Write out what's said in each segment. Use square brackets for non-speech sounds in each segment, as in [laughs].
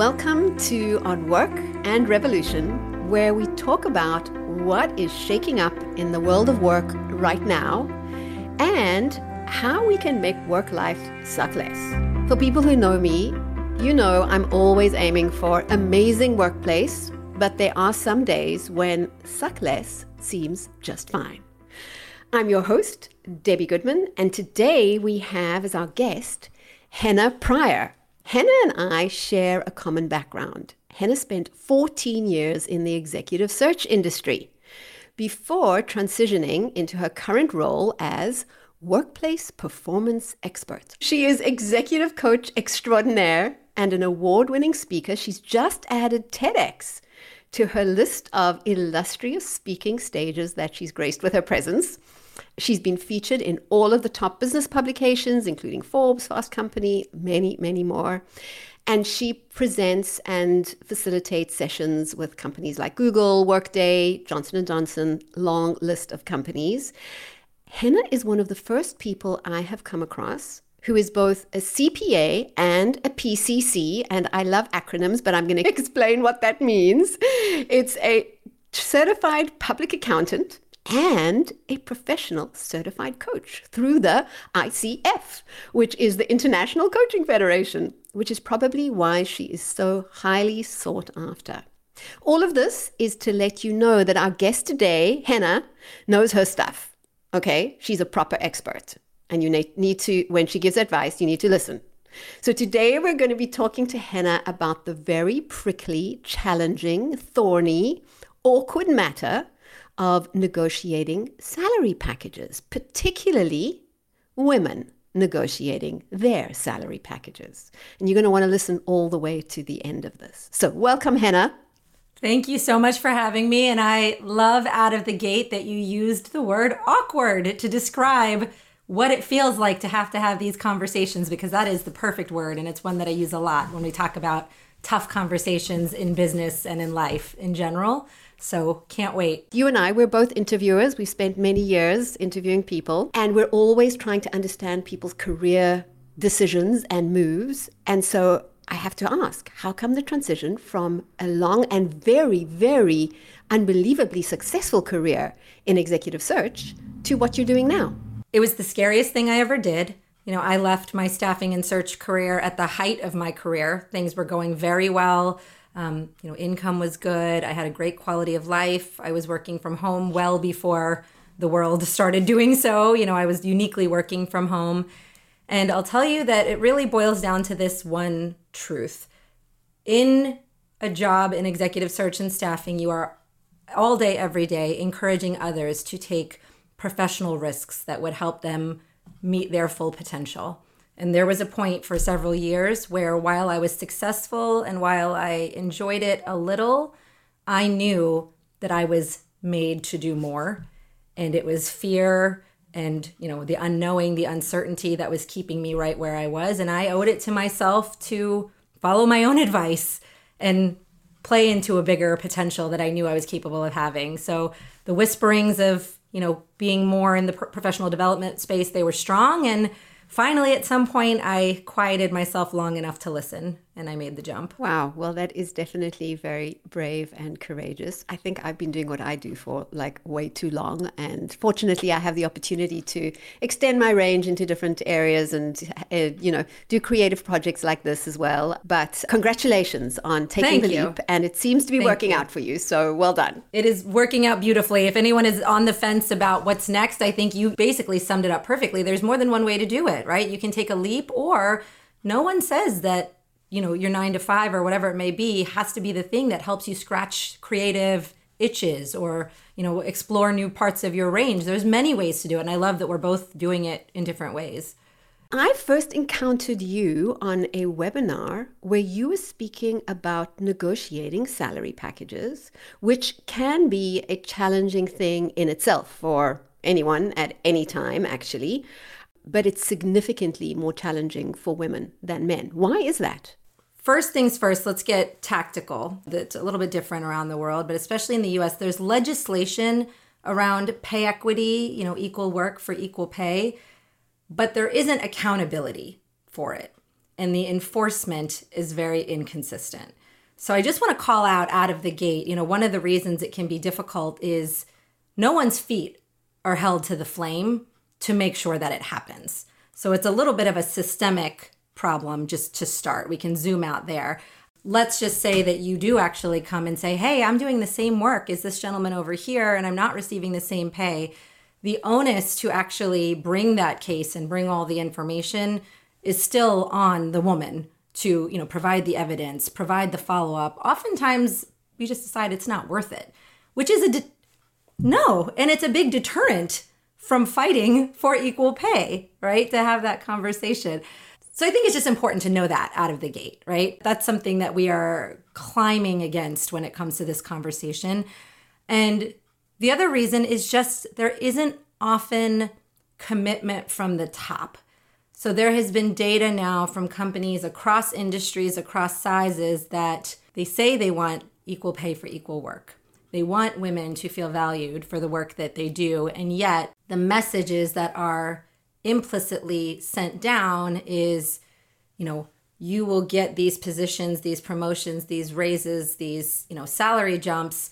Welcome to On Work and Revolution, where we talk about what is shaking up in the world of work right now and how we can make work life suck less. For people who know me, you know I'm always aiming for amazing workplace, but there are some days when suck less seems just fine. I'm your host, Debbie Goodman, and today we have as our guest Henna Pryor. Henna and I share a common background. Henna spent 14 years in the executive search industry before transitioning into her current role as workplace performance expert. She is executive coach extraordinaire and an award winning speaker. She's just added TEDx to her list of illustrious speaking stages that she's graced with her presence. She's been featured in all of the top business publications, including Forbes, Fast Company, many, many more. And she presents and facilitates sessions with companies like Google, Workday, Johnson & Johnson, long list of companies. Henna is one of the first people I have come across who is both a CPA and a PCC. And I love acronyms, but I'm going [laughs] to explain what that means. It's a certified public accountant and a professional certified coach through the ICF, which is the International Coaching Federation, which is probably why she is so highly sought after. All of this is to let you know that our guest today, Henna, knows her stuff. Okay, she's a proper expert. And you need to, when she gives advice, you need to listen. So today we're going to be talking to Henna about the very prickly, challenging, thorny, awkward matter of negotiating salary packages, particularly women negotiating their salary packages. And you're going to want to listen all the way to the end of this. So, welcome, Henna. Thank you so much for having me. And I love out of the gate that you used the word awkward to describe what it feels like to have to have these conversations because that is the perfect word. And it's one that I use a lot when we talk about tough conversations in business and in life in general. So can't wait. You and I, we're both interviewers. We've spent many years interviewing people, and we're always trying to understand people's career decisions and moves. And so I have to ask, how come the transition from a long and very, very unbelievably successful career in executive search to what you're doing now? It was the scariest thing I ever did. You know, I left my staffing and search career at the height of my career. Things were going very well. Um, you know, income was good. I had a great quality of life. I was working from home well before the world [laughs] started doing so. You know, I was uniquely working from home. And I'll tell you that it really boils down to this one truth. In a job in executive search and staffing, you are all day, every day encouraging others to take professional risks that would help them meet their full potential. And there was a point for several years where, while I was successful and while I enjoyed it a little, I knew that I was made to do more. And it was fear and, you know, the unknowing, the uncertainty that was keeping me right where I was. And I owed it to myself to follow my own advice and play into a bigger potential that I knew I was capable of having. So the whisperings of, you know, being more in the professional development space, they were strong. And finally, at some point, I quieted myself long enough to listen and I made the jump. Wow. Well, that is definitely very brave and courageous. I think I've been doing what I do for like way too long. And fortunately, I have the opportunity to extend my range into different areas and, uh, you know, do creative projects like this as well. But congratulations on taking Thank the you. leap. And it seems to be Thank working you. out for you. So well done. It is working out beautifully. If anyone is on the fence about what's next, I think you basically summed it up perfectly. There's more than one way to do it, right? You can take a leap, or no one says that, you know, your nine to five or whatever it may be has to be the thing that helps you scratch creative itches or, you know, explore new parts of your range. There's many ways to do it. And I love that we're both doing it in different ways. I first encountered you on a webinar where you were speaking about negotiating salary packages, which can be a challenging thing in itself for anyone at any time, actually. But it's significantly more challenging for women than men. Why is that? First things first, let's get tactical. That's a little bit different around the world, but especially in the US, there's legislation around pay equity, you know, equal work for equal pay, but there isn't accountability for it. and the enforcement is very inconsistent. So I just want to call out out of the gate, you know, one of the reasons it can be difficult is no one's feet are held to the flame to make sure that it happens. So it's a little bit of a systemic problem just to start. We can zoom out there. Let's just say that you do actually come and say, Hey, I'm doing the same work as this gentleman over here, and I'm not receiving the same pay. The onus to actually bring that case and bring all the information is still on the woman to, you know, provide the evidence, provide the follow up. Oftentimes, we just decide it's not worth it, which is a de- no, and it's a big deterrent from fighting for equal pay, right? To have that conversation. So I think it's just important to know that out of the gate, right? That's something that we are climbing against when it comes to this conversation. And the other reason is just there isn't often commitment from the top. So there has been data now from companies across industries, across sizes that they say they want equal pay for equal work. They want women to feel valued for the work that they do. And yet, the messages that are implicitly sent down is, you know, you will get these positions, these promotions, these raises, these, you know, salary jumps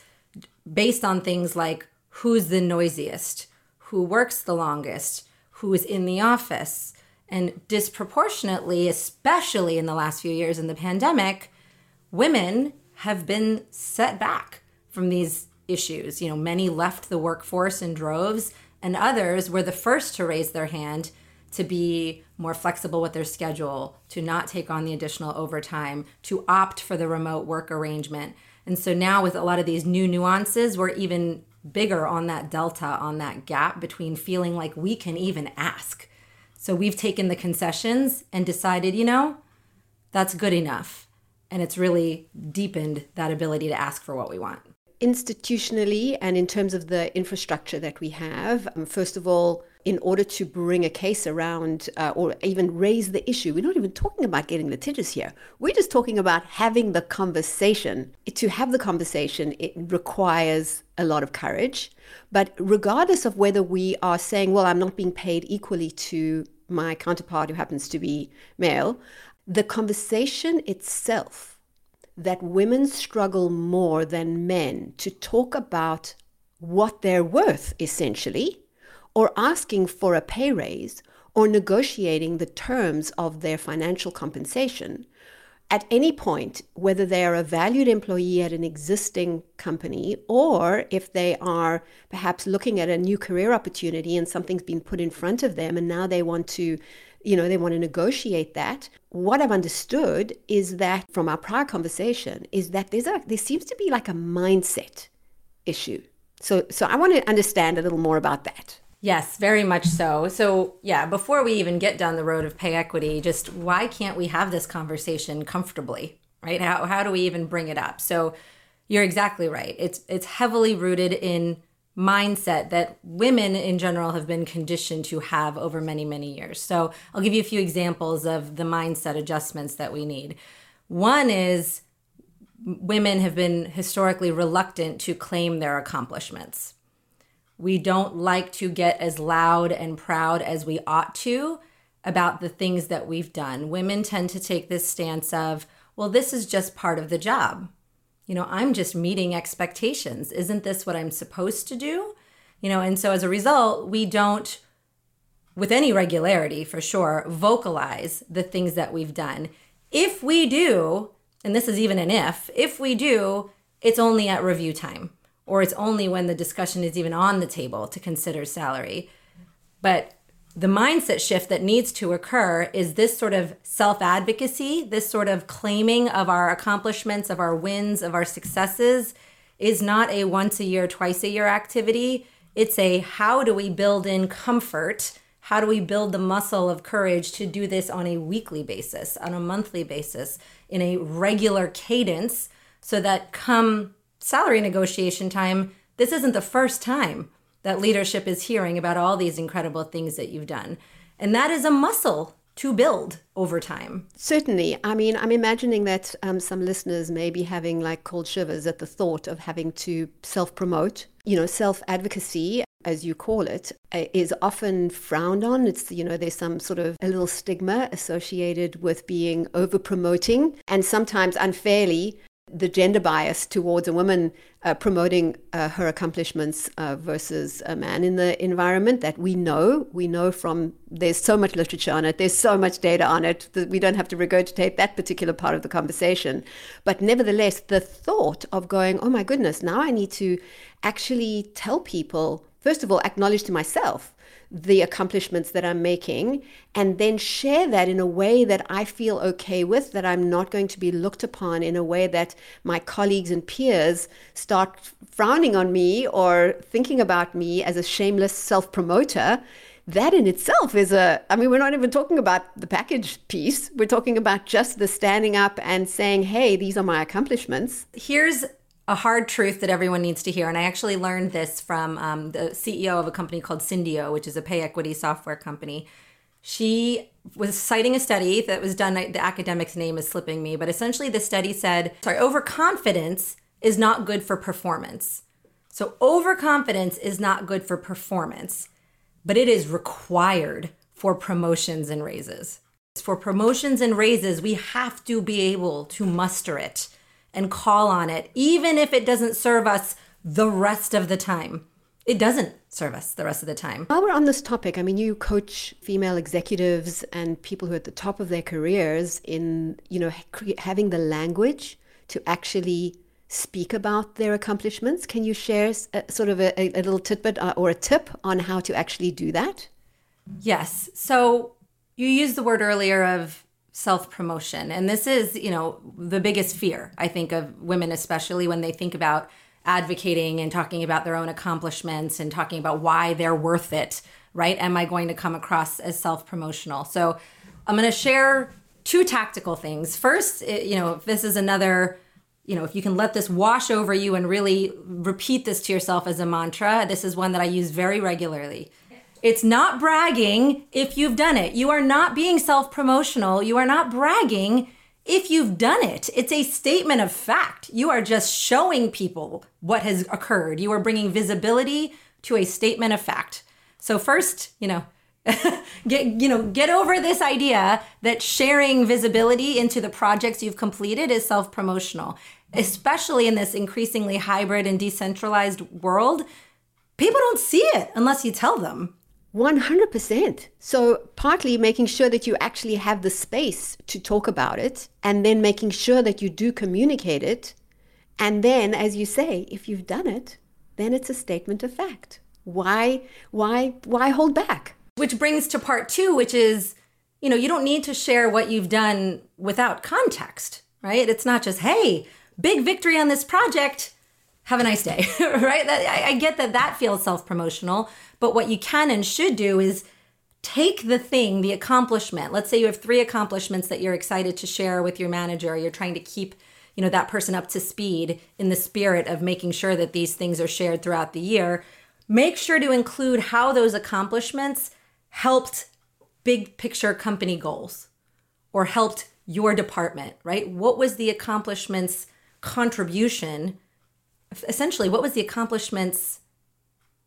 based on things like who's the noisiest, who works the longest, who is in the office. And disproportionately, especially in the last few years in the pandemic, women have been set back from these issues. You know, many left the workforce in droves, and others were the first to raise their hand to be more flexible with their schedule, to not take on the additional overtime, to opt for the remote work arrangement. And so now, with a lot of these new nuances, we're even bigger on that delta, on that gap between feeling like we can even ask. So we've taken the concessions and decided, you know, that's good enough. And it's really deepened that ability to ask for what we want institutionally and in terms of the infrastructure that we have, um, first of all, in order to bring a case around uh, or even raise the issue, we're not even talking about getting litigious here. We're just talking about having the conversation. To have the conversation, it requires a lot of courage. But regardless of whether we are saying, well, I'm not being paid equally to my counterpart who happens to be male, the conversation itself that women struggle more than men to talk about what they're worth, essentially, or asking for a pay raise, or negotiating the terms of their financial compensation at any point, whether they are a valued employee at an existing company or if they are perhaps looking at a new career opportunity and something's been put in front of them and now they want to you know, they want to negotiate that. What I've understood is that from our prior conversation is that there's a there seems to be like a mindset issue. So so I want to understand a little more about that. Yes, very much so. So, yeah, before we even get down the road of pay equity, just why can't we have this conversation comfortably, right? How how do we even bring it up? So, you're exactly right. It's it's heavily rooted in mindset that women in general have been conditioned to have over many, many years. So I'll give you a few examples of the mindset adjustments that we need. One is women have been historically reluctant to claim their accomplishments. We don't like to get as loud and proud as we ought to about the things that we've done. Women tend to take this stance of, well, this is just part of the job you know, I'm just meeting expectations. Isn't this what I'm supposed to do? You know, and so as a result, we don't, with any regularity for sure, vocalize the things that we've done. If we do, and this is even an if, if we do, it's only at review time or it's only when the discussion is even on the table to consider salary. But the mindset shift that needs to occur is this sort of self advocacy, this sort of claiming of our accomplishments, of our wins, of our successes is not a once a year, twice a year activity. It's a how do we build in comfort? How do we build the muscle of courage to do this on a weekly basis, on a monthly basis, in a regular cadence, so that come salary negotiation time, this isn't the first time that leadership is hearing about all these incredible things that you've done. And that is a muscle to build over time. Certainly. I mean, I'm imagining that um, some listeners may be having like cold shivers at the thought of having to self promote, you know, self advocacy. as you call it, uh, often frowned on. It's, you know, there's some sort of a little stigma associated with being over promoting and sometimes unfairly the gender bias towards a woman uh, promoting uh, her accomplishments uh, versus a man in the environment that we know. We know from there's so much literature on it, there's so much data on it that we don't have to regurgitate that particular part of the conversation. But nevertheless, the thought of going, oh my goodness, now I need to actually tell people, first of all, acknowledge to myself the accomplishments that I'm making and then share that in a way that I feel okay with, that I'm not going to be looked upon in a way that my colleagues and peers start frowning on me or thinking about me as a shameless self promoter. That in itself is a, I mean, we're not even talking about the package piece. We're talking about just the standing up and saying, hey, these are my accomplishments. Here's a hard truth that everyone needs to hear. And I actually learned this from um, the CEO of a company called Syndio, which is a pay equity software company. She was citing a study that was done, the academic's name is slipping me, but essentially the study said, sorry, overconfidence is not good for performance. So overconfidence is not good for performance, but it is required for promotions and raises. For promotions and raises, we have to be able to muster it and call on it, even if it doesn't serve us the rest of the time. It doesn't serve us the rest of the time. While we're on this topic, I mean, you coach female executives and people who are at the top of their careers in, you know, having the language to actually speak about their accomplishments. Can you share a, sort of a, a little tidbit uh, or a tip on how to actually do that? Yes. So you used the word earlier of self promotion. And this is, you know, the biggest fear, I think, of women, especially when they think about advocating and talking about their own accomplishments and talking about why they're worth it, right? Am I going to come across as self promotional? So I'm going to share two tactical things. First, it, you know, if this is another, you know, if you can let this wash over you and really repeat this to yourself as a mantra, this is one that I use very regularly. It's not bragging if you've done it. You are not being self promotional. You are not bragging if you've done it. It's a statement of fact. You are just showing people what has occurred. You are bringing visibility to a statement of fact. So, first, you know, [laughs] get you know get over this idea that sharing visibility into the projects you've completed is self-promotional especially in this increasingly hybrid and decentralized world people don't see it unless you tell them 100%. So, partly making sure that you actually have the space to talk about it, and then making sure that you do communicate it. And then, as you say, if you've done it, then it's a statement of fact. Why, why, why hold back? Which brings to part two, which is, you know, you don't need to share what you've done without context, right? It's not just, hey, big victory on this project have a nice day, [laughs] right? That, I, I get that that feels self promotional, but what you can and should do is take the thing, the accomplishment. Let's say you have three accomplishments that you're excited to share with your manager. You're trying to keep you know that person up to speed in the spirit of making sure that these things are shared throughout the year make sure to include how those accomplishments helped big picture company goals or helped your department right what was the accomplishments contribution essentially what was the accomplishments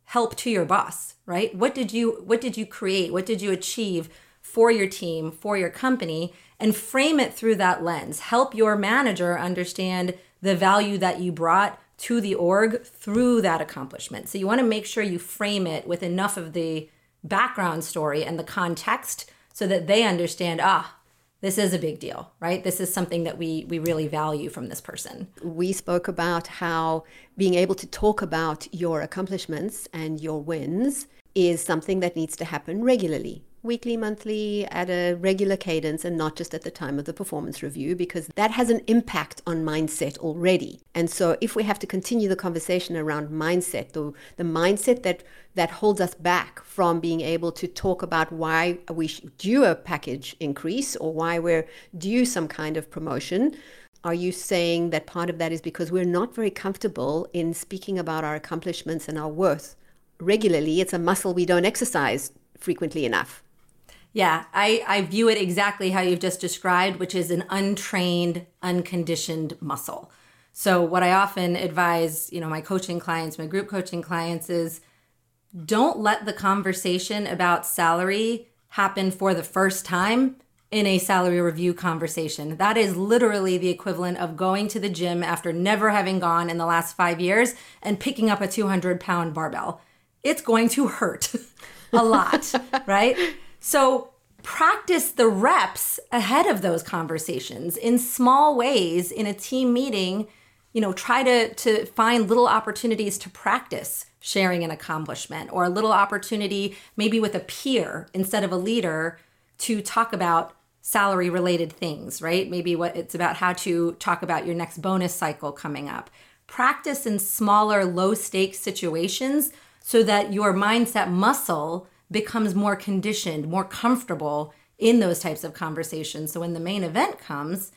help to your boss right? What did you what did you create? What did you achieve for your team for your company? And frame it through that lens. Help your manager understand the value that you brought to the org through that accomplishment. So you want to make sure you frame it with enough of the background story and the context so that they understand ah this is a big deal, right? This is something that we we really value from this person. We spoke about how being able to talk about your accomplishments and your wins is something that needs to happen regularly weekly, monthly, at a regular cadence, and not just at the time of the performance review, because that has an impact on mindset already. And so, if we have to continue the conversation around mindset, the, the mindset that that holds us back from being able to talk about why we do a package increase or why we're due some kind of promotion. Are you saying that part of that is because we're not very comfortable in speaking about our accomplishments and our worth regularly? It's a muscle we don't exercise frequently enough. Yeah, I, I view it exactly how you've just described, which is an untrained, unconditioned muscle. So what I often advise, you know, my coaching clients, my group coaching clients is don't let the conversation about salary happen for the first time in a salary review conversation. That is literally the equivalent of going to the gym after never having gone in the last five years and picking up a 200 pound barbell. It's going to hurt [laughs] a lot, [laughs] right? So practice the reps ahead of those conversations in small ways in a team meeting. You know try to to find little opportunities to practice sharing an accomplishment or a little opportunity maybe with a peer instead of a leader to talk about salary related things right? Maybe what it's about how to talk about your next bonus cycle coming up. Practice in smaller low stakes situations so that your mindset muscle becomes more conditioned more comfortable in those types of conversations so when the main event comes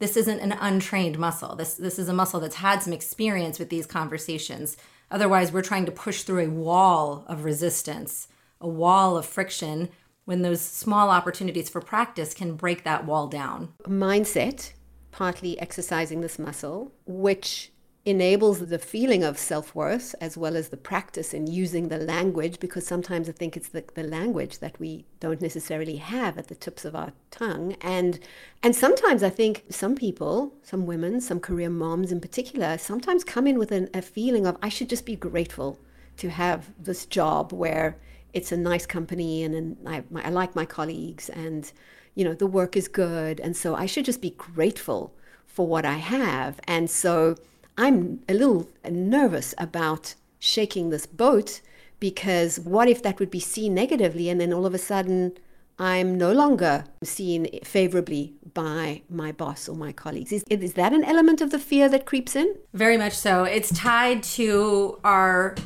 this isn't an untrained muscle. This this is a muscle that's had some experience with these conversations. Otherwise, we're trying to push through a wall of resistance, a wall of friction when those small opportunities for practice can break that wall down. Mindset, partly exercising this muscle, which enables the feeling of self-worth as well as the practice in using the language because sometimes i think it's the, the language that we don't necessarily have at the tips of our tongue. And and sometimes i think some people some women some career moms in particular sometimes come in with an, a feeling of i should just be grateful to have this job where it's a nice company and, and I, I like my colleagues and you know the work is good and so i should just be grateful for what i have. And so I'm a little nervous about shaking this boat because what if that would be seen negatively and then all of a sudden I'm no longer seen favorably by my boss or my colleagues. Is, is that an element of the fear that creeps in? Very much so. It's tied to our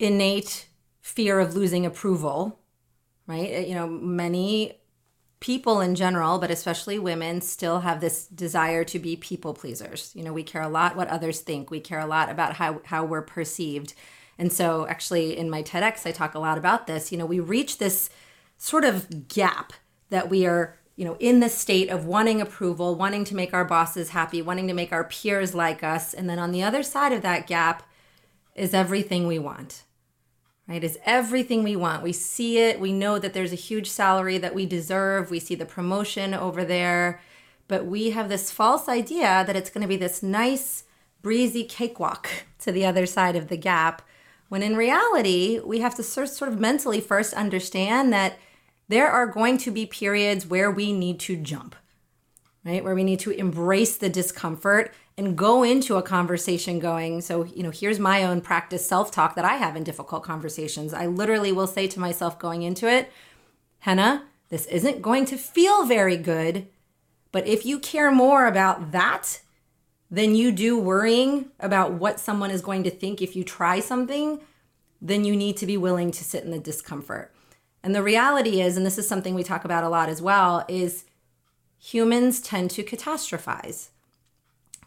innate fear of losing approval, right? Uh, you know, many people in general, but especially women, still have this desire to be people pleasers. You know, we care a lot what others think. We care a lot about how how we're perceived. And so actually in my TEDx I talk a lot about this. You know, we reach this sort of gap that we are, you know, in the state of wanting approval, wanting to make our bosses happy, wanting to make our peers like us, and then on the other side of that gap is everything we want right? Is everything we want. We see it. We know that there's a huge salary that we deserve. We see the promotion over there. But we have this false idea that it's going to be this nice, breezy cakewalk [laughs] to the other side of the gap. When in reality, we have to sort of mentally first understand that there are going to be periods where we need to jump, right? Where we need to embrace the discomfort and go into a conversation going, so, you know, here's my own practice self talk that I have in difficult conversations. I literally will say to myself going into it, Henna, this isn't going to feel very good, but if you care more about that than you do worrying about what someone is going to think if you try something, then you need to be willing to sit in the discomfort. And the reality is, and this is something we talk about a lot as well, is humans tend to catastrophize.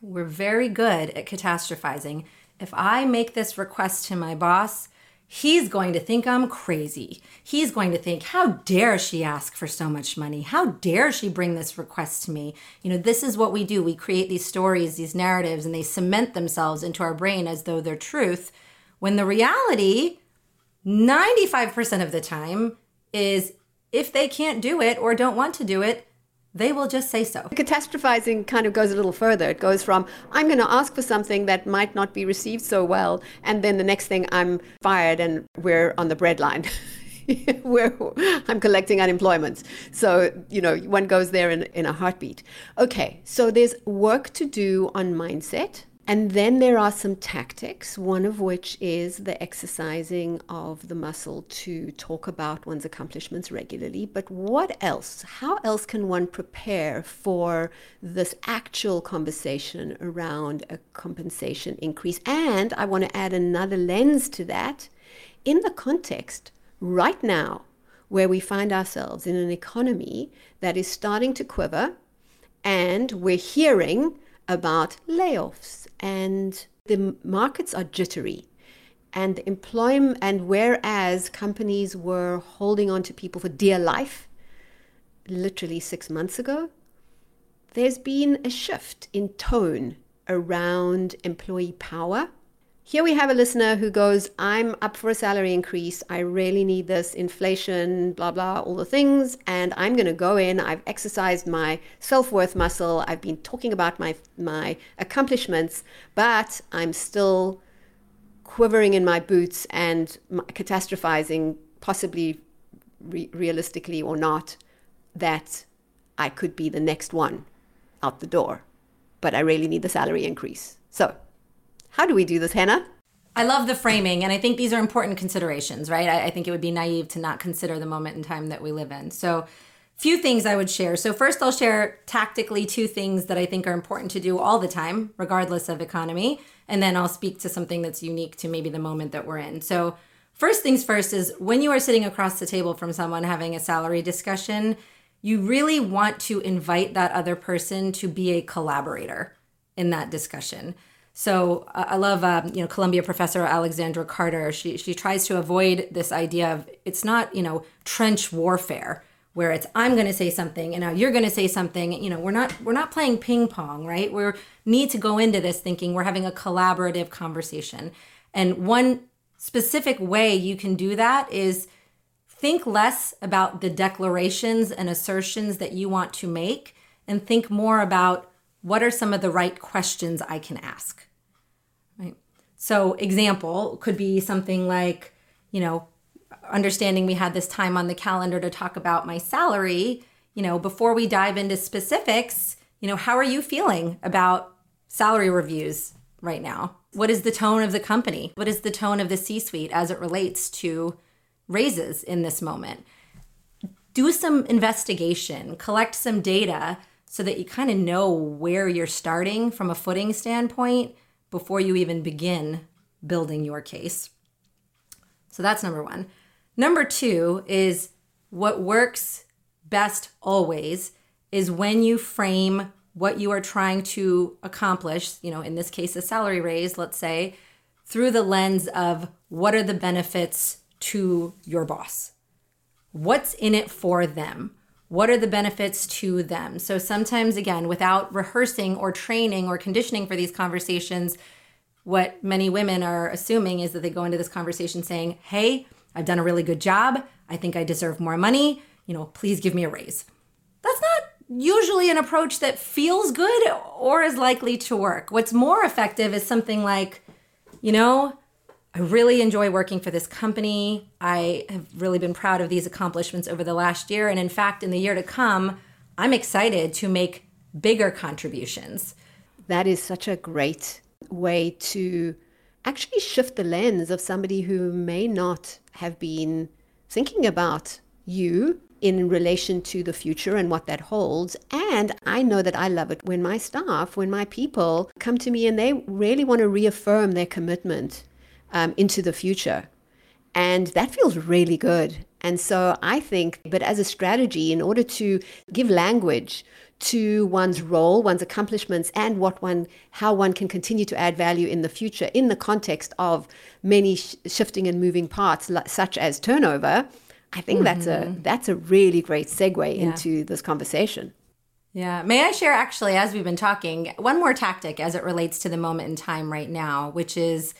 We're very good at catastrophizing. If I make this request to my boss, he's going to think I'm crazy. He's going to think, how dare she ask for so much money? How dare she bring this request to me? You know, this is what we do. We create these stories, these narratives, and they cement themselves into our brain as though they're truth. When the reality, 95% of the time, is if they can't do it or don't want to do it, they will just say so. Catastrophizing kind of goes a little further. It goes from, I'm going to ask for something that might not be received so well, and then the next thing I'm fired and we're on the breadline. [laughs] where I'm collecting unemployment. So, you know, one goes there in, in a heartbeat. Okay, so there's work to do on mindset. And then there are some tactics, one of which is the exercising of the muscle to talk about one's accomplishments regularly. But what else? How else can one prepare for this actual conversation around a compensation increase? And I want to add another lens to that in the context right now where we find ourselves in an economy that is starting to quiver and we're hearing about layoffs and the markets are jittery. And employment and whereas companies were holding on to people for dear life literally 6 months ago there's been a shift in tone around employee power here we have a listener who goes, I'm up for a salary increase. I really need this inflation, blah, blah, all the things. And I'm going to go in. I've exercised my self worth muscle. I've been talking about my, my accomplishments, but I'm still quivering in my boots and catastrophizing, possibly re- realistically or not, that I could be the next one out the door. But I really need the salary increase. So, how do we do this, Henna? I love the framing, and I think these are important considerations, right? I, I, think it would be naive to not consider the moment in time that we live in. So, few things I would share. So, first, I'll share tactically two things that I think are important to do all the time, regardless of economy. And then I'll speak to something that's unique to maybe the moment that we're in. So, first things first is when you are sitting across the table from someone having a salary discussion, you really want to invite that other person to be a collaborator in that discussion. So I love, um, you know, Columbia professor Alexandra Carter. She she tries to avoid this idea of it's not, you know, trench warfare where it's I'm going to say something and now you're going to say something. You know, we're not we're not playing ping pong, right? We need to go into this thinking we're having a collaborative conversation. And one specific way you can do that is think less about the declarations and assertions that you want to make and think more about what are some of the right questions I can ask? Right. So, example could be something like, you know, understanding we had this time on the calendar to talk about my salary. You know, before we dive into specifics, you know, how are you feeling about salary reviews right now? What is the tone of the company? What is the tone of the C suite as it relates to raises in this moment? Do some investigation, collect some data so that you kind of know where you're starting from a footing standpoint before you even begin building your case. So that's number one. Number two is what works best always is when you frame what you are trying to accomplish, you know, in this case, a salary raise, let's say, through the lens of what are the benefits to your boss? What's in it for them? What are the benefits to them? So sometimes, again, without rehearsing or training or conditioning for these conversations, what many women are assuming is that they go into this conversation saying, Hey, I've done a really good job. I think I deserve more money. You know, please give me a raise. That's not usually an approach that feels good or is likely to work. What's more effective is something like, you know, I really enjoy working for this company. I have really been proud of these accomplishments over the last year. And in fact, in the year to come, I'm excited to make bigger contributions. That is such a great way to actually shift the lens of somebody who may not have been thinking about you in relation to the future and what that holds. And I know that I love it when my staff, when my people come to me and they really want to reaffirm their commitment um, into the future. And that feels really good. And so I think, but as a strategy, in order to give language to one's role, one's accomplishments, and what one, how one can continue to add value in the future in the context of many sh- shifting and moving parts, such as turnover, I think mm-hmm. that's a mm-hmm. that's a really great segue yeah. into this conversation. Yeah. May I share actually, as we've been talking, one more tactic as it relates to the moment in time right now, which is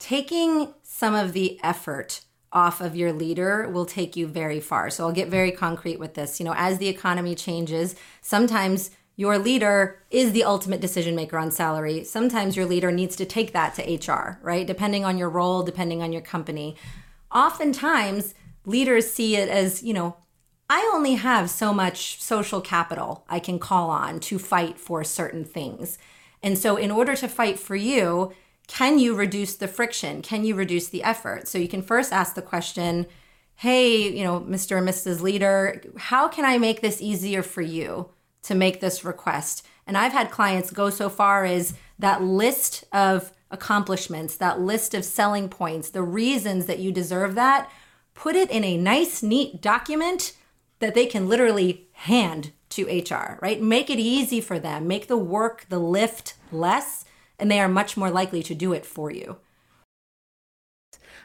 taking some of the effort off of your leader will take you very far. So I'll get very concrete with this. You know, as the economy changes, sometimes your leader is the ultimate decision maker on salary. Sometimes your leader needs to take that to HR, right? Depending on your role, depending on your company. Oftentimes, leaders see it as, you know, I only have so much social capital I can call on to fight for certain things. And so, in order to fight for you, can you reduce the friction? Can you reduce the effort? So you can first ask the question, hey, you know, Mr. and Mrs. Leader, how can I make this easier for you to make this request? And I've had clients go so far as that list of accomplishments, that list of selling points, the reasons that you deserve that, put it in a nice, neat document that they can literally hand to HR, right? Make it easy for them, make the work, the lift less and they are much more likely to do it for you.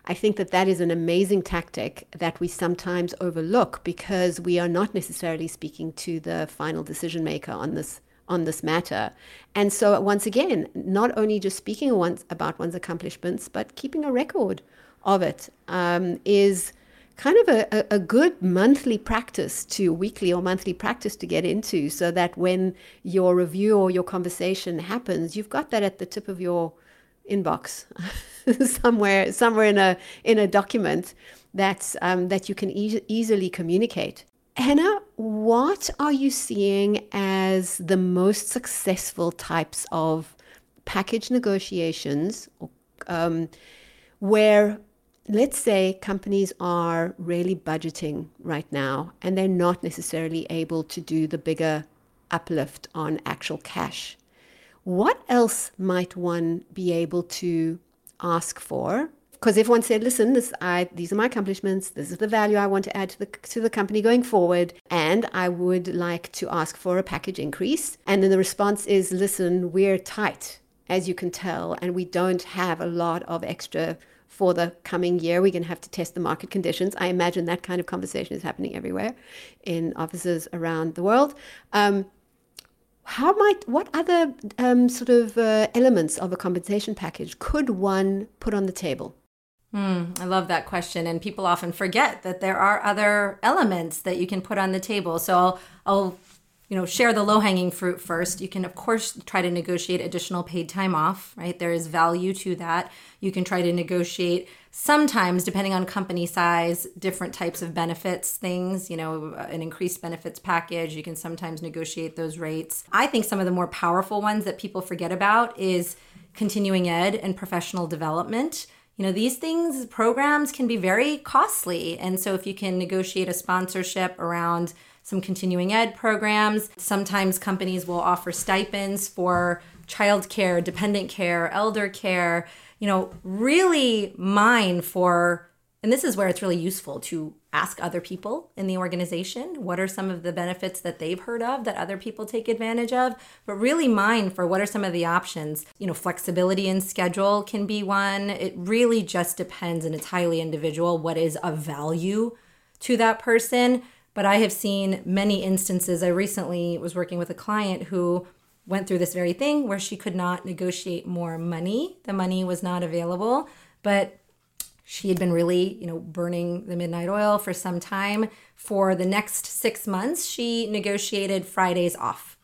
I think that that is an amazing tactic that we sometimes overlook because we are not necessarily speaking to the final decision maker on this on this matter. And so, once again, not only just speaking about one's accomplishments, but keeping a record of it um, is kind of a, a, good monthly practice to weekly or monthly practice to get into so that when your review or your conversation happens, you've got that at the tip of your inbox [laughs] somewhere somewhere in a in a document that's um, that you can e- easily communicate. Henna, what are you seeing as the most successful types of package negotiations um, where let's say companies are really budgeting right now and they're not necessarily able to do the bigger uplift on actual cash. What else might one be able to ask for? Because if one said, "Listen, this, I, these are my accomplishments. This is the value I want to add to the to the company going forward, and I would like to ask for a package increase," and then the response is, "Listen, we're tight, as you can tell, and we don't have a lot of extra for the coming year. We're going to have to test the market conditions. I imagine that kind of conversation is happening everywhere in offices around the world. Um, how might what other um, sort of uh, elements of a compensation package could one put on the table? Mm, I love that question, and people often forget that there are other elements that you can put on the table. So I'll, I'll you know share the low hanging fruit first. You can of course try to negotiate additional paid time off right? There is value to that. You can try to negotiate sometimes depending on company size different types of benefits things you know an increased benefits package. You can sometimes negotiate those rates. I think some of the more powerful ones that people forget about is continuing ed and professional development. You know these things programs can be very costly. And so if you can negotiate a sponsorship around some continuing ed programs. Sometimes companies will offer stipends for childcare, dependent care, elder care. You know, really mine for, and this is where it's really useful to ask other people in the organization what are some of the benefits that they've heard of that other people take advantage of but really mine for what are some of the options you know flexibility in schedule can be one it really just depends and it's highly individual what is of value to that person but I have seen many instances. I recently was working with a client who went through this very thing where she could not negotiate more money. The money was not available, but she had been really, you know, burning the midnight oil for some time. For the next six months, she negotiated Fridays off.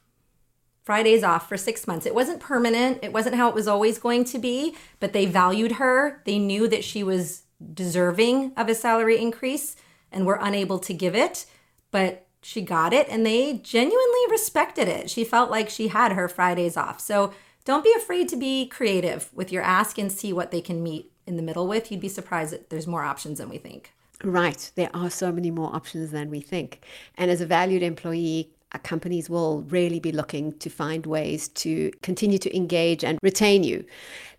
Fridays off for six months. It wasn't permanent, it wasn't how it was always going to be, but they valued her. They knew that she was deserving of a salary increase and were unable to give it but she got it and they genuinely respected it. She felt like she had her Fridays off. So don't be afraid to be creative with your ask and see what they can meet in the middle with. You'd be surprised that there's more options than we think. Right. There are so many more options than we think. And as a valued employee, uh, companies will really be looking to find ways to continue to engage and retain you.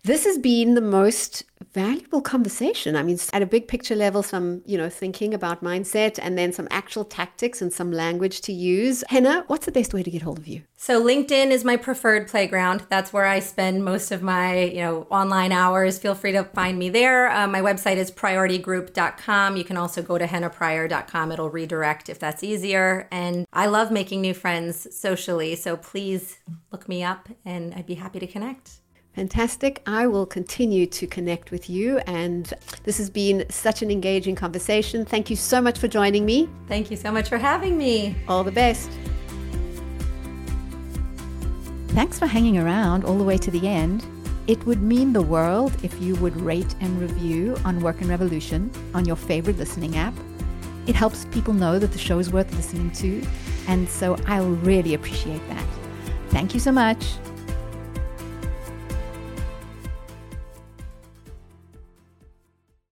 This has been the most valuable conversation. I mean, at a big picture level, some, you know, thinking about mindset and then some actual tactics and some language to use. Henna, what's the best way to get hold of you? So LinkedIn is my preferred playground. That's where I spend most of my, you know, online hours. Feel free to find me there. Uh, my website is pryoritygroup.com. You can also go to hennapryor.com. It'll redirect if that's easier. And I love making new friends socially. So please look me up and I'd be happy to connect. Fantastic. I will continue to connect with you. And this has been such an engaging conversation. Thank you so much for joining me. Thank you so much for having me. All the best. Thanks for hanging around all the way to the end. It would mean the world if you would rate and review on Work and Revolution on your favorite listening app. It helps people know that the show is worth listening to. And so I'll really appreciate that. Thank you so much.